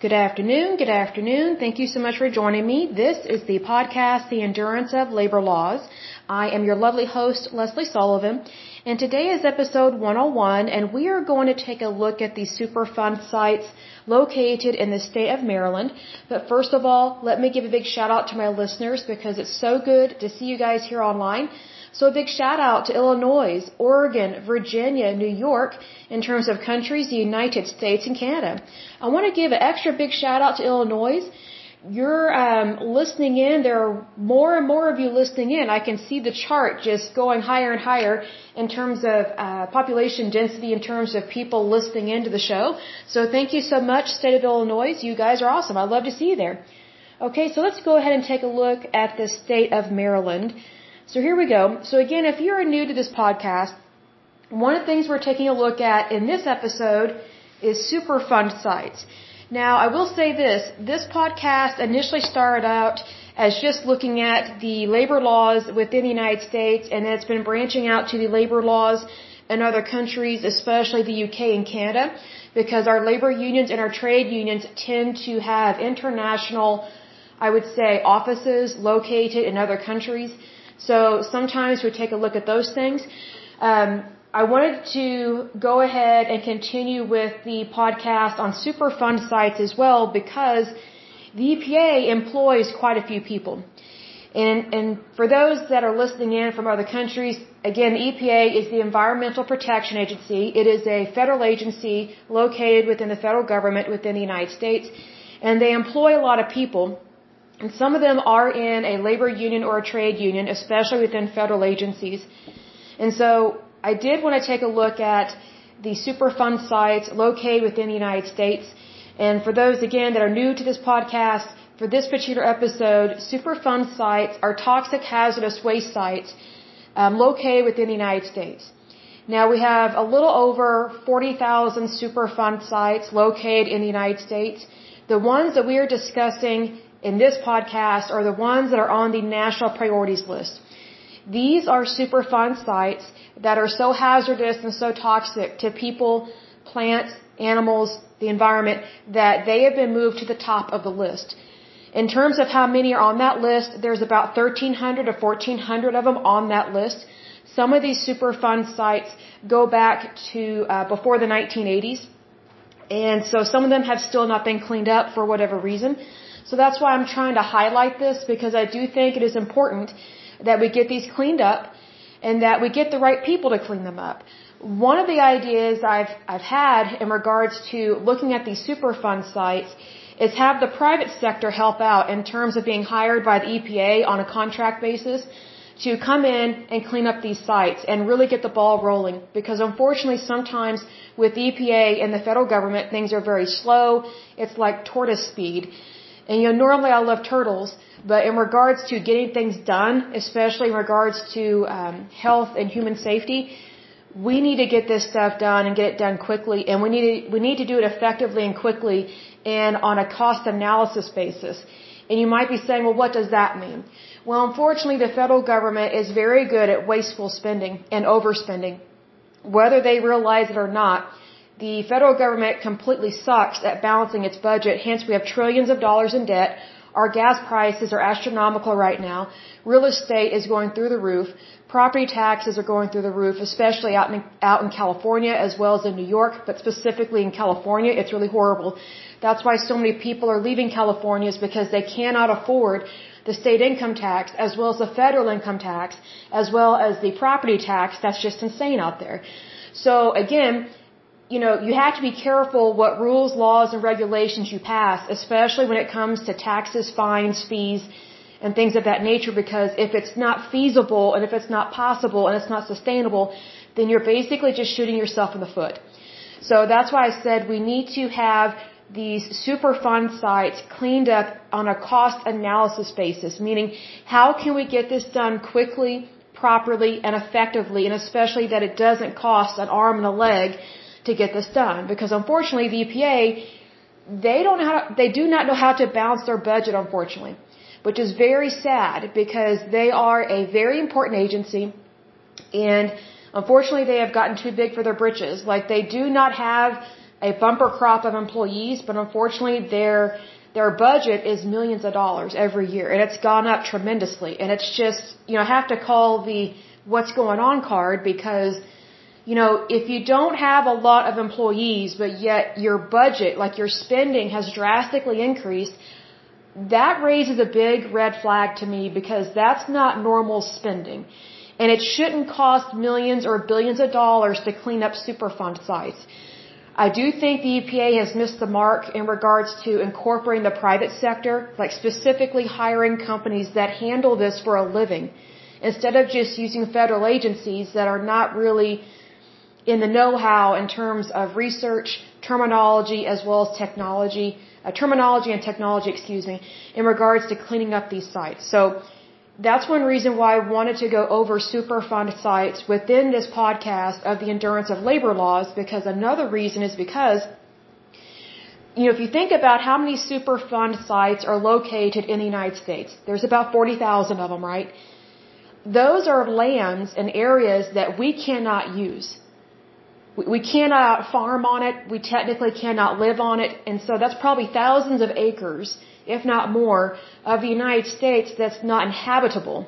Good afternoon. Good afternoon. Thank you so much for joining me. This is the podcast, The Endurance of Labor Laws. I am your lovely host, Lesley Sullivan, and today is episode 101, and we are going to take a look at the Superfund sites located in the state of Maryland. But first of all, let me give a big shout out to my listeners because it's so good to see you guys here online. So a big shout out to Illinois, Oregon, Virginia, New York, in terms of countries, the United States and Canada. I want to give an extra big shout out to Illinois. You're um, listening in. There are more and more of you listening in. I can see the chart just going higher and higher in terms of uh, population density, in terms of people listening into the show. So thank you so much, State of Illinois. You guys are awesome. I'd love to see you there. Okay, so let's go ahead and take a look at the state of Maryland. So here we go. So again, if you're new to this podcast, one of the things we're taking a look at in this episode is Superfund sites. Now, I will say this, this podcast initially started out as just looking at the labor laws within the United States and it's been branching out to the labor laws in other countries, especially the UK and Canada, because our labor unions and our trade unions tend to have international, I would say, offices located in other countries. So sometimes we take a look at those things. Um, I wanted to go ahead and continue with the podcast on Superfund sites as well because the EPA employs quite a few people. And, and for those that are listening in from other countries, again, the EPA is the Environmental Protection Agency. It is a federal agency located within the federal government within the United States. And they employ a lot of people. And some of them are in a labor union or a trade union, especially within federal agencies. And so I did want to take a look at the Superfund sites located within the United States. And for those, again, that are new to this podcast, for this particular episode, Superfund sites are toxic hazardous waste sites um, located within the United States. Now we have a little over 40,000 Superfund sites located in the United States. The ones that we are discussing in this podcast are the ones that are on the national priorities list. These are Superfund sites that are so hazardous and so toxic to people, plants, animals, the environment, that they have been moved to the top of the list. In terms of how many are on that list, there's about 1,300 or 1,400 of them on that list. Some of these Superfund sites go back to uh, before the 1980s. And so some of them have still not been cleaned up for whatever reason. So that's why I'm trying to highlight this because I do think it is important that we get these cleaned up and that we get the right people to clean them up. One of the ideas I've, I've had in regards to looking at these Superfund sites is have the private sector help out in terms of being hired by the EPA on a contract basis to come in and clean up these sites and really get the ball rolling because unfortunately sometimes with the EPA and the federal government things are very slow. It's like tortoise speed. And you know, normally I love turtles, but in regards to getting things done, especially in regards to um, health and human safety, we need to get this stuff done and get it done quickly, and we need to, we need to do it effectively and quickly, and on a cost analysis basis. And you might be saying, well, what does that mean? Well, unfortunately, the federal government is very good at wasteful spending and overspending, whether they realize it or not the federal government completely sucks at balancing its budget, hence we have trillions of dollars in debt. Our gas prices are astronomical right now. Real estate is going through the roof. Property taxes are going through the roof, especially out in, out in California as well as in New York, but specifically in California, it's really horrible. That's why so many people are leaving California is because they cannot afford the state income tax as well as the federal income tax as well as the property tax. That's just insane out there. So again, you know, you have to be careful what rules, laws, and regulations you pass, especially when it comes to taxes, fines, fees, and things of that nature, because if it's not feasible and if it's not possible and it's not sustainable, then you're basically just shooting yourself in the foot. So that's why I said we need to have these Superfund sites cleaned up on a cost analysis basis, meaning how can we get this done quickly, properly, and effectively, and especially that it doesn't cost an arm and a leg to get this done because unfortunately the EPA they don't know how they do not know how to balance their budget unfortunately which is very sad because they are a very important agency and unfortunately they have gotten too big for their britches. Like they do not have a bumper crop of employees, but unfortunately their their budget is millions of dollars every year and it's gone up tremendously. And it's just you know I have to call the what's going on card because you know if you don't have a lot of employees but yet your budget like your spending has drastically increased that raises a big red flag to me because that's not normal spending. And it shouldn't cost millions or billions of dollars to clean up Superfund sites. I do think the EPA has missed the mark in regards to incorporating the private sector, like specifically hiring companies that handle this for a living, instead of just using federal agencies that are not really in the know-how in terms of research, terminology, as well as technology uh, terminology and technology, excuse me, in regards to cleaning up these sites. So that's one reason why I wanted to go over Superfund sites within this podcast of the endurance of labor laws because another reason is because you know, if you think about how many Superfund sites are located in the United States, there's about 40,000 of them, right? Those are lands and areas that we cannot use. We cannot farm on it. We technically cannot live on it. And so that's probably thousands of acres, if not more, of the United States that's not inhabitable.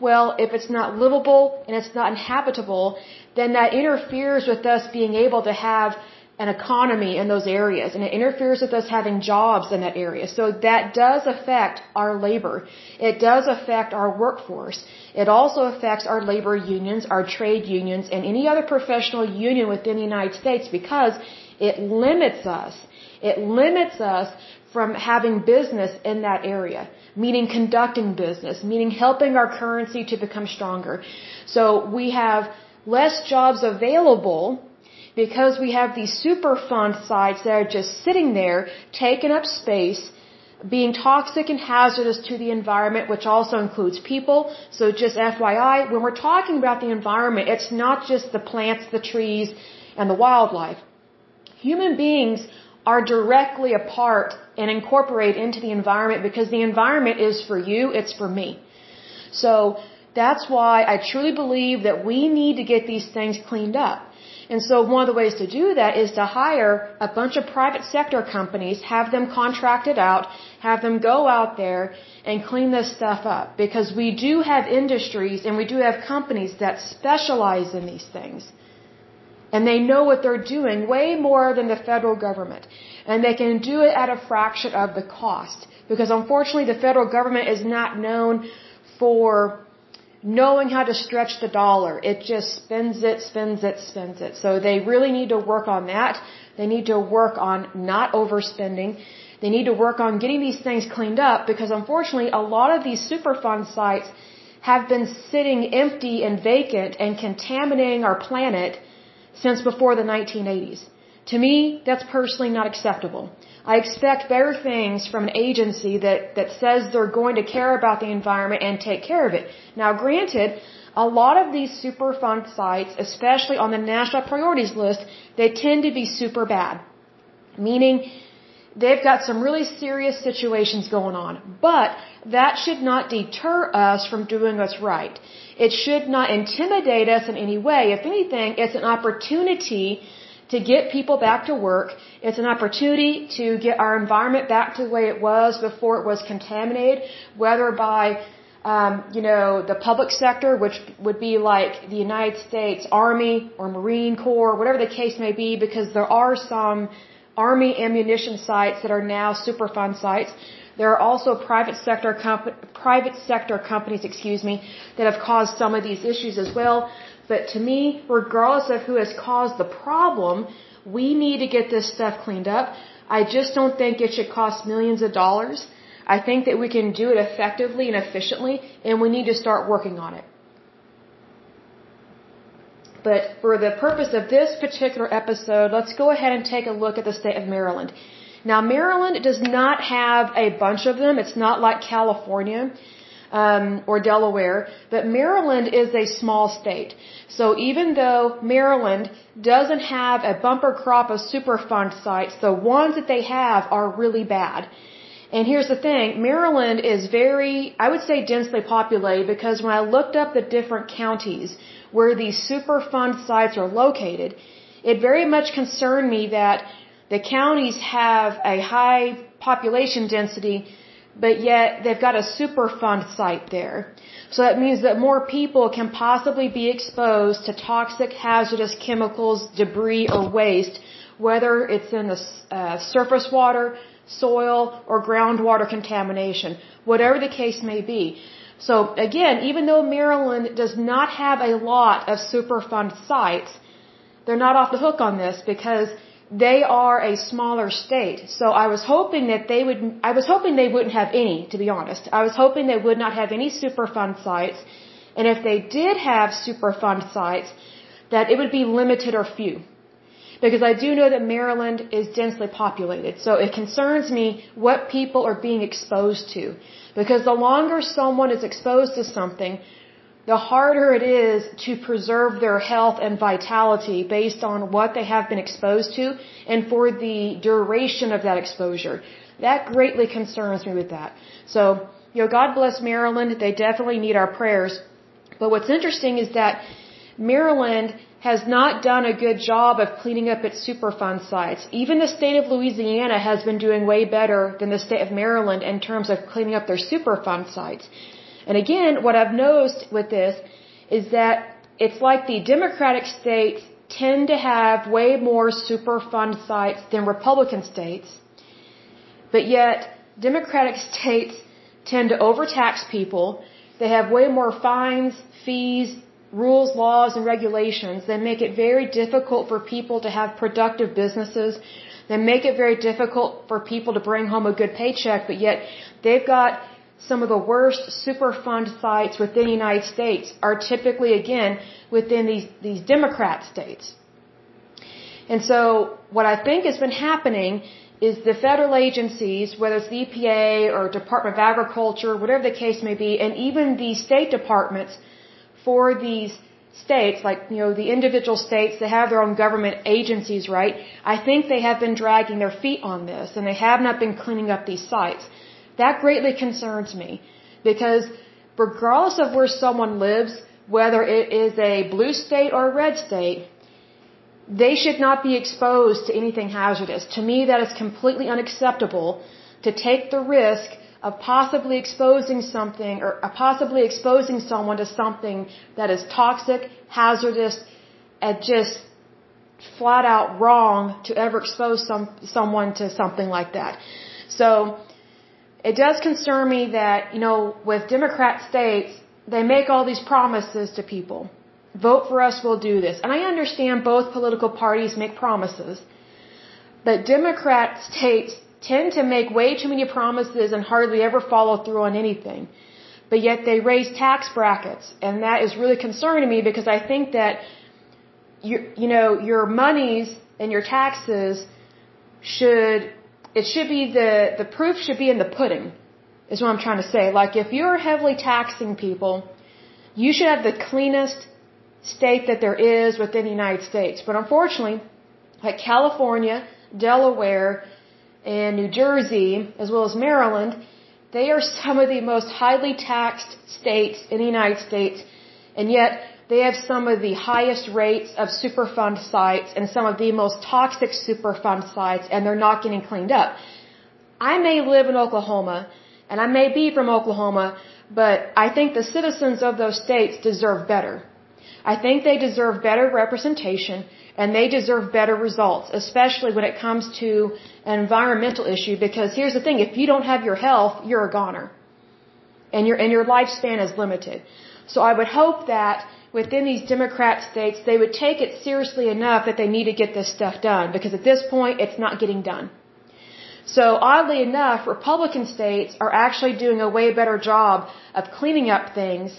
Well, if it's not livable and it's not inhabitable, then that interferes with us being able to have an economy in those areas and it interferes with us having jobs in that area. So that does affect our labor. It does affect our workforce. It also affects our labor unions, our trade unions, and any other professional union within the United States because it limits us. It limits us from having business in that area, meaning conducting business, meaning helping our currency to become stronger. So we have less jobs available because we have these Superfund sites that are just sitting there, taking up space, being toxic and hazardous to the environment, which also includes people. So just FYI, when we're talking about the environment, it's not just the plants, the trees, and the wildlife. Human beings are directly a part and incorporate into the environment because the environment is for you, it's for me. So that's why I truly believe that we need to get these things cleaned up. And so one of the ways to do that is to hire a bunch of private sector companies, have them contracted out, have them go out there and clean this stuff up. Because we do have industries and we do have companies that specialize in these things. And they know what they're doing way more than the federal government. And they can do it at a fraction of the cost. Because unfortunately the federal government is not known for knowing how to stretch the dollar. It just spends it, spends it, spends it. So they really need to work on that. They need to work on not overspending. They need to work on getting these things cleaned up because unfortunately a lot of these Superfund sites have been sitting empty and vacant and contaminating our planet since before the 1980s. To me, that's personally not acceptable. I expect better things from an agency that, that says they're going to care about the environment and take care of it. Now granted, a lot of these Superfund sites, especially on the national priorities list, they tend to be super bad. Meaning, they've got some really serious situations going on. But that should not deter us from doing what's right. It should not intimidate us in any way. If anything, it's an opportunity to get people back to work. It's an opportunity to get our environment back to the way it was before it was contaminated, whether by um, you know, the public sector, which would be like the United States Army or Marine Corps, whatever the case may be, because there are some Army ammunition sites that are now Superfund sites. There are also private sector private sector companies, excuse me, that have caused some of these issues as well. But to me, regardless of who has caused the problem, we need to get this stuff cleaned up. I just don't think it should cost millions of dollars. I think that we can do it effectively and efficiently, and we need to start working on it. But for the purpose of this particular episode, let's go ahead and take a look at the state of Maryland. Now, Maryland does not have a bunch of them. It's not like California um, or Delaware, but Maryland is a small state. So even though Maryland doesn't have a bumper crop of Superfund sites, the ones that they have are really bad. And here's the thing, Maryland is very, I would say densely populated because when I looked up the different counties where these Superfund sites are located, it very much concerned me that the counties have a high population density, but yet they've got a Superfund site there. So that means that more people can possibly be exposed to toxic, hazardous chemicals, debris, or waste, whether it's in the uh, surface water, soil, or groundwater contamination, whatever the case may be. So again, even though Maryland does not have a lot of Superfund sites, they're not off the hook on this because they are a smaller state. So I was hoping that they would, I was hoping they wouldn't have any, to be honest. I was hoping they would not have any Superfund sites. And if they did have Superfund sites, that it would be limited or few. Because I do know that Maryland is densely populated. So it concerns me what people are being exposed to. Because the longer someone is exposed to something, the harder it is to preserve their health and vitality based on what they have been exposed to and for the duration of that exposure. That greatly concerns me with that. So, you know, God bless Maryland. They definitely need our prayers. But what's interesting is that Maryland has not done a good job of cleaning up its Superfund sites. Even the state of Louisiana has been doing way better than the state of Maryland in terms of cleaning up their Superfund sites. And again, what I've noticed with this is that it's like the Democratic states tend to have way more Superfund sites than Republican states. But yet, Democratic states tend to overtax people. They have way more fines, fees, rules, laws, and regulations that make it very difficult for people to have productive businesses. They make it very difficult for people to bring home a good paycheck, but yet they've got some of the worst Superfund sites within the United States are typically, again, within these, these Democrat states. And so what I think has been happening is the federal agencies, whether it's the EPA or Department of Agriculture, whatever the case may be, and even the state departments for these states, like, you know, the individual states, they have their own government agencies, right? I think they have been dragging their feet on this and they have not been cleaning up these sites. That greatly concerns me because regardless of where someone lives, whether it is a blue state or a red state, they should not be exposed to anything hazardous. To me, that is completely unacceptable to take the risk of possibly exposing something or uh, possibly exposing someone to something that is toxic, hazardous, and just flat out wrong to ever expose some someone to something like that. So it does concern me that, you know, with Democrat states, they make all these promises to people. Vote for us, we'll do this. And I understand both political parties make promises. But Democrat states tend to make way too many promises and hardly ever follow through on anything. But yet they raise tax brackets. And that is really concerning to me because I think that, you, you know, your monies and your taxes should, it should be the, the proof should be in the pudding, is what I'm trying to say. Like if you're heavily taxing people, you should have the cleanest state that there is within the United States. But unfortunately, like California, Delaware, and New Jersey, as well as Maryland, they are some of the most highly taxed states in the United States, and yet they have some of the highest rates of Superfund sites and some of the most toxic Superfund sites, and they're not getting cleaned up. I may live in Oklahoma, and I may be from Oklahoma, but I think the citizens of those states deserve better. I think they deserve better representation and they deserve better results, especially when it comes to an environmental issue because here's the thing, if you don't have your health, you're a goner. And your and your lifespan is limited. So I would hope that within these Democrat states they would take it seriously enough that they need to get this stuff done because at this point it's not getting done. So oddly enough, Republican states are actually doing a way better job of cleaning up things,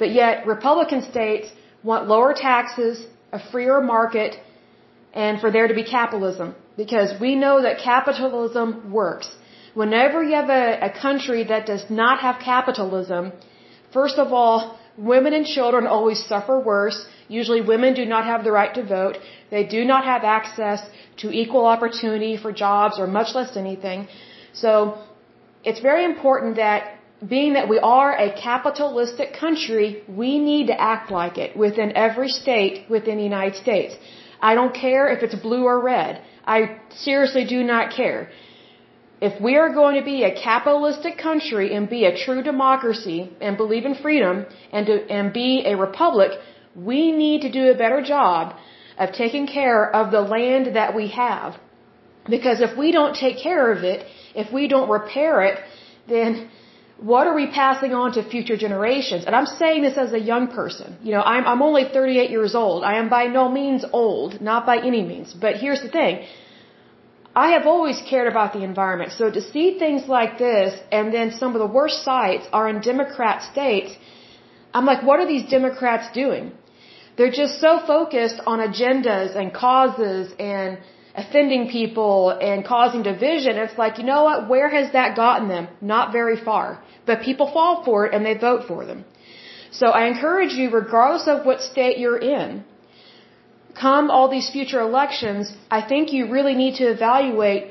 but yet Republican states want lower taxes, a freer market, and for there to be capitalism. Because we know that capitalism works. Whenever you have a, a country that does not have capitalism, first of all, women and children always suffer worse. Usually women do not have the right to vote. They do not have access to equal opportunity for jobs or much less anything. So it's very important that being that we are a capitalistic country, we need to act like it within every state within the United States. I don't care if it's blue or red. I seriously do not care. If we are going to be a capitalistic country and be a true democracy and believe in freedom and to, and be a republic, we need to do a better job of taking care of the land that we have. Because if we don't take care of it, if we don't repair it, then what are we passing on to future generations? And I'm saying this as a young person. You know, I'm, I'm only 38 years old. I am by no means old, not by any means. But here's the thing. I have always cared about the environment. So to see things like this, and then some of the worst sites are in Democrat states, I'm like, what are these Democrats doing? They're just so focused on agendas and causes and offending people and causing division. It's like, you know what? Where has that gotten them? Not very far. But people fall for it and they vote for them. So I encourage you, regardless of what state you're in, come all these future elections, I think you really need to evaluate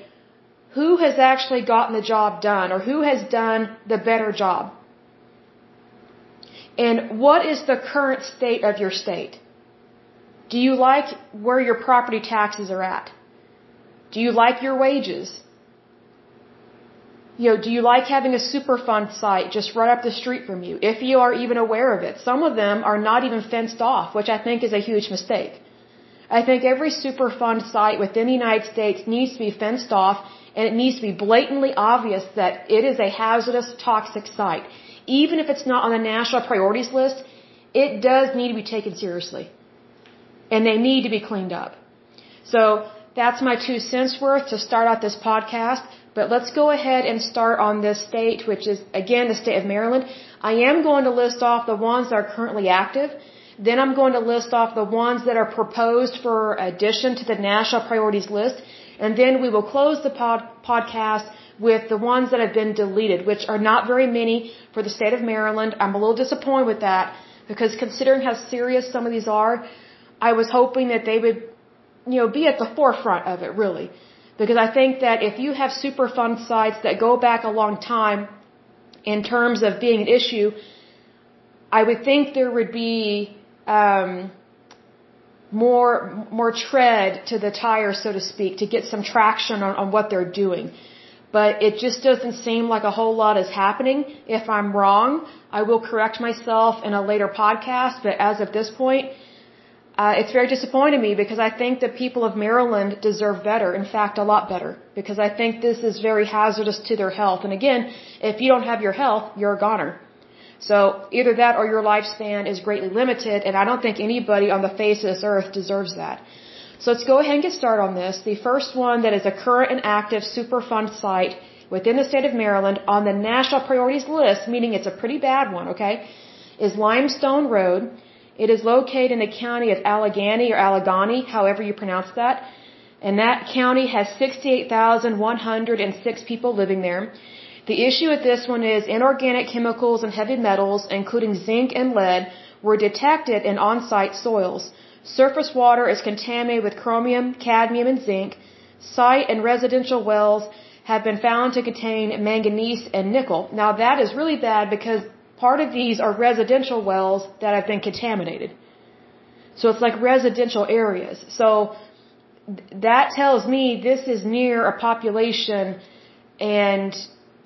who has actually gotten the job done or who has done the better job. And what is the current state of your state? Do you like where your property taxes are at? Do you like your wages? You know, do you like having a Superfund site just right up the street from you, if you are even aware of it? Some of them are not even fenced off, which I think is a huge mistake. I think every Superfund site within the United States needs to be fenced off and it needs to be blatantly obvious that it is a hazardous, toxic site. Even if it's not on the national priorities list, it does need to be taken seriously. And they need to be cleaned up. So, that's my two cents worth to start out this podcast. But let's go ahead and start on this state, which is again the state of Maryland. I am going to list off the ones that are currently active. Then I'm going to list off the ones that are proposed for addition to the national priorities list. And then we will close the pod podcast with the ones that have been deleted, which are not very many for the state of Maryland. I'm a little disappointed with that because considering how serious some of these are, I was hoping that they would you know, be at the forefront of it, really. Because I think that if you have Superfund sites that go back a long time in terms of being an issue, I would think there would be um, more more tread to the tire, so to speak, to get some traction on, on what they're doing. But it just doesn't seem like a whole lot is happening. If I'm wrong, I will correct myself in a later podcast. But as of this point, uh, it's very disappointing to me because I think the people of Maryland deserve better. In fact, a lot better. Because I think this is very hazardous to their health. And again, if you don't have your health, you're a goner. So either that or your lifespan is greatly limited. And I don't think anybody on the face of this earth deserves that. So let's go ahead and get started on this. The first one that is a current and active Superfund site within the state of Maryland on the national priorities list, meaning it's a pretty bad one, okay, is Limestone Road. It is located in the county of Allegheny or Allegheny, however you pronounce that. And that county has 68,106 people living there. The issue with this one is inorganic chemicals and heavy metals, including zinc and lead, were detected in on-site soils. Surface water is contaminated with chromium, cadmium, and zinc. Site and residential wells have been found to contain manganese and nickel. Now that is really bad because Part of these are residential wells that have been contaminated. So it's like residential areas. So that tells me this is near a population and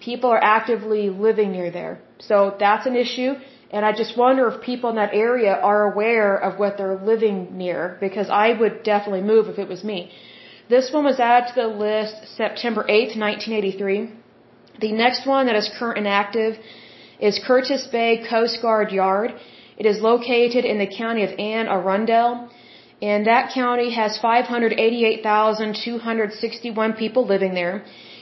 people are actively living near there. So that's an issue. And I just wonder if people in that area are aware of what they're living near because I would definitely move if it was me. This one was added to the list September 8th, 1983. The next one that is current and active is Curtis Bay Coast Guard Yard. It is located in the county of Anne Arundel, and that county has 588,261 people living there.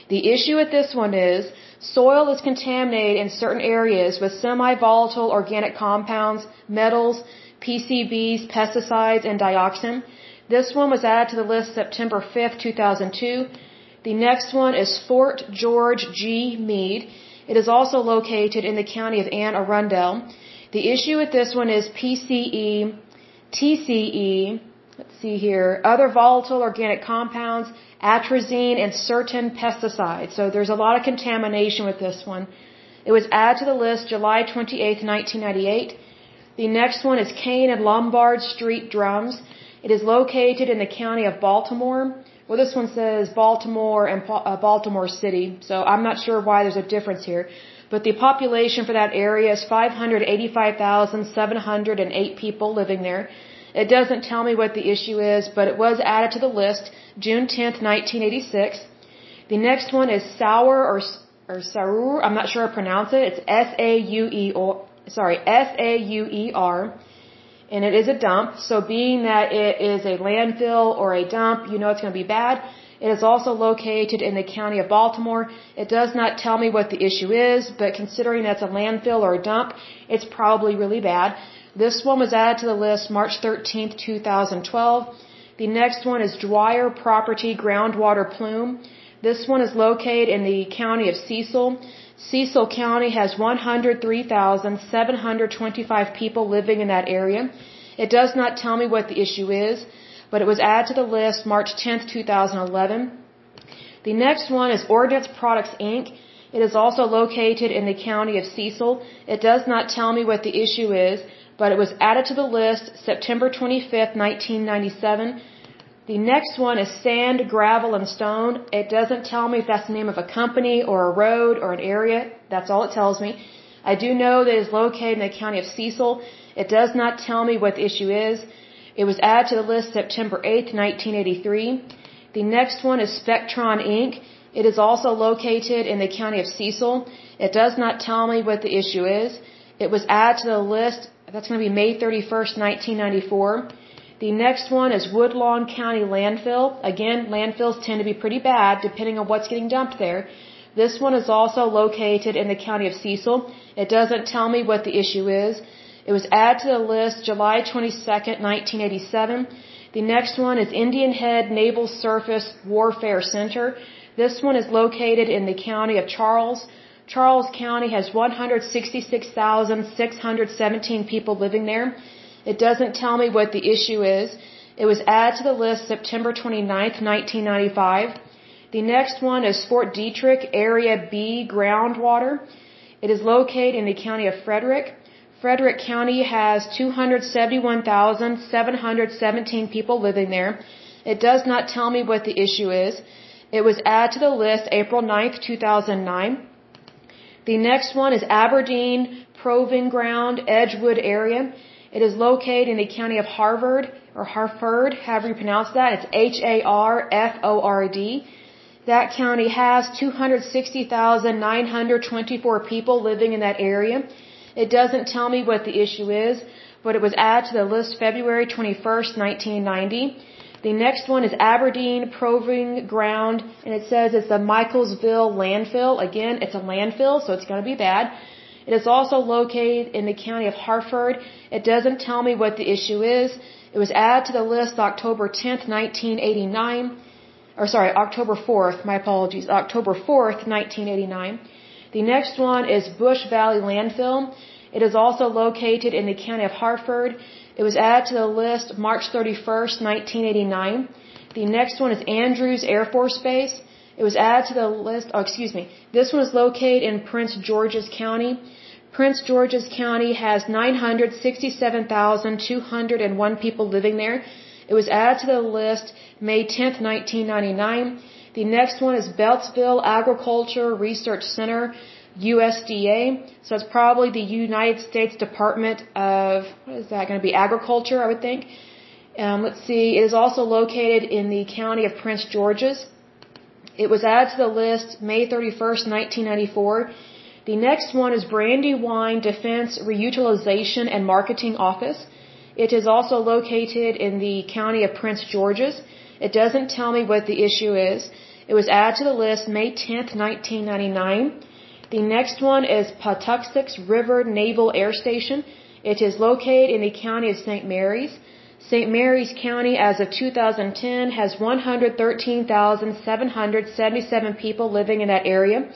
The issue with this one is soil is contaminated in certain areas with semi-volatile organic compounds, metals, PCBs, pesticides, and dioxin. This one was added to the list September 5th, 2002. The next one is Fort George G. Meade. It is also located in the county of Anne Arundel. The issue with this one is PCE, TCE, let's see here, other volatile organic compounds, atrazine, and certain pesticides. So there's a lot of contamination with this one. It was added to the list July 28, 1998. The next one is Kane and Lombard Street Drums. It is located in the county of Baltimore. well, this one says Baltimore and uh, Baltimore City, so I'm not sure why there's a difference here. But the population for that area is 585,708 people living there. It doesn't tell me what the issue is, but it was added to the list June 10th, 1986. The next one is Sauer or or Saur. I'm not sure I pronounce it. It's S A U E or sorry S A U E R, and it is a dump. So being that it is a landfill or a dump, you know it's going to be bad. It is also located in the county of Baltimore. It does not tell me what the issue is, but considering that's a landfill or a dump, it's probably really bad. This one was added to the list March 13, 2012. The next one is Dwyer Property Groundwater Plume. This one is located in the county of Cecil. Cecil County has 103,725 people living in that area. It does not tell me what the issue is, but it was added to the list March 10, 2011. The next one is Ordnance Products Inc. It is also located in the county of Cecil. It does not tell me what the issue is, but it was added to the list September 25th, 1997. The next one is Sand, Gravel, and Stone. It doesn't tell me if that's the name of a company or a road or an area. That's all it tells me. I do know that it is located in the county of Cecil. It does not tell me what the issue is. It was added to the list September 8th, 1983. The next one is Spectron Inc. It is also located in the county of Cecil. It does not tell me what the issue is. It was added to the list that's going to be May 31st, 1994. The next one is Woodlawn County Landfill. Again, landfills tend to be pretty bad depending on what's getting dumped there. This one is also located in the county of Cecil. It doesn't tell me what the issue is. It was added to the list July 22nd, 1987. The next one is Indian Head Naval Surface Warfare Center. This one is located in the county of Charles. Charles County has 166,617 people living there. It doesn't tell me what the issue is. It was added to the list September 29th, 1995. The next one is Fort Detrick Area B groundwater. It is located in the county of Frederick. Frederick County has 271,717 people living there. It does not tell me what the issue is. It was added to the list April 9th, 2009. The next one is Aberdeen Proving Ground Edgewood area. It is located in the county of Harvard or Harford, however you pronounce that. It's H A R F O R D. That county has 260,924 people living in that area. It doesn't tell me what the issue is, but it was added to the list February 21st, 1990. The next one is Aberdeen Proving Ground, and it says it's the Michaelsville landfill. Again, it's a landfill, so it's going to be bad. It is also located in the county of Harford. It doesn't tell me what the issue is. It was added to the list October 10th, 1989. Or sorry, October 4th, my apologies, October 4th, 1989. The next one is Bush Valley Landfill. It is also located in the county of Harford. It was added to the list March 31st, 1989. The next one is Andrews Air Force Base. It was added to the list, oh, excuse me. This one is located in Prince George's County. Prince George's County has 967,201 people living there. It was added to the list May 10th, 1999. The next one is Beltsville Agriculture Research Center. USDA. So it's probably the United States Department of, what is that going to be? Agriculture, I would think. Um, let's see. It is also located in the county of Prince George's. It was added to the list May 31st, 1994. The next one is Brandywine Defense Reutilization and Marketing Office. It is also located in the county of Prince George's. It doesn't tell me what the issue is. It was added to the list May 10th, 1999. The next one is Patuxent River Naval Air Station. It is located in the county of St. Mary's. St. Mary's County, as of 2010, has 113,777 people living in that area.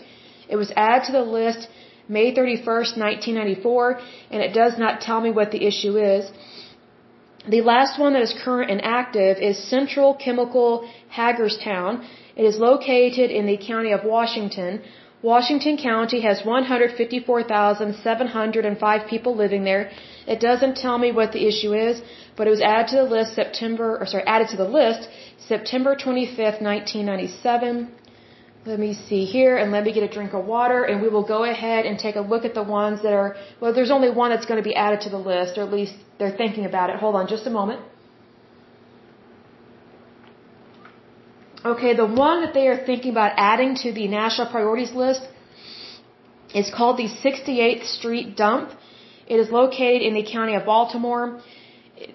It was added to the list May 31st, 1994, and it does not tell me what the issue is. The last one that is current and active is Central Chemical Hagerstown. It is located in the county of Washington. Washington County has 154,705 people living there. It doesn't tell me what the issue is, but it was added to the list September, or sorry, added to the list September 25th, 1997. Let me see here and let me get a drink of water and we will go ahead and take a look at the ones that are, well, there's only one that's going to be added to the list, or at least they're thinking about it. Hold on just a moment. Okay, the one that they are thinking about adding to the national priorities list is called the 68th Street Dump. It is located in the county of Baltimore.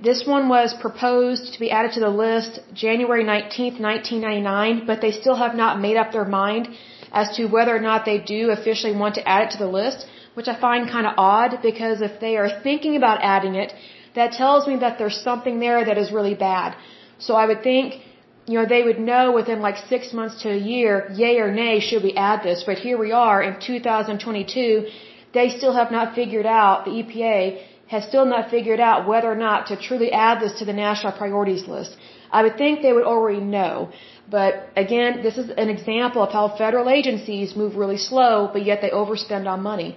This one was proposed to be added to the list January 19th, 1999, but they still have not made up their mind as to whether or not they do officially want to add it to the list, which I find kind of odd because if they are thinking about adding it, that tells me that there's something there that is really bad. So I would think you know, they would know within like six months to a year, yay or nay, should we add this? But here we are in 2022, they still have not figured out, the EPA has still not figured out whether or not to truly add this to the national priorities list. I would think they would already know. But again, this is an example of how federal agencies move really slow, but yet they overspend on money.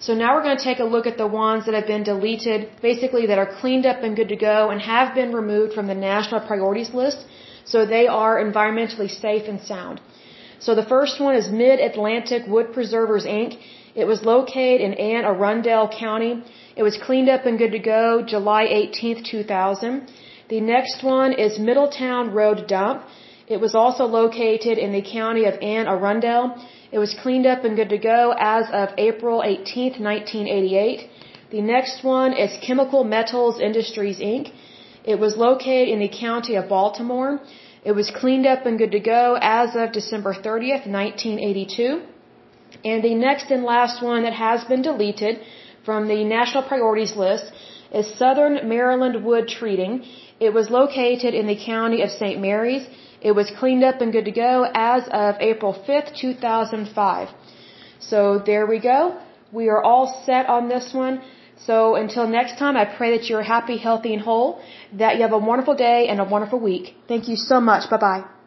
So now we're going to take a look at the ones that have been deleted, basically that are cleaned up and good to go and have been removed from the national priorities list. So they are environmentally safe and sound. So the first one is Mid-Atlantic Wood Preservers Inc. It was located in Anne Arundel County. It was cleaned up and good to go July 18, 2000. The next one is Middletown Road Dump. It was also located in the county of Anne Arundel. It was cleaned up and good to go as of April 18, 1988. The next one is Chemical Metals Industries Inc. It was located in the county of Baltimore. It was cleaned up and good to go as of December 30th, 1982. And the next and last one that has been deleted from the national priorities list is Southern Maryland Wood Treating. It was located in the county of St. Mary's. It was cleaned up and good to go as of April 5th, 2005. So there we go. We are all set on this one. So until next time, I pray that you're happy, healthy, and whole, that you have a wonderful day and a wonderful week. Thank you so much. Bye bye.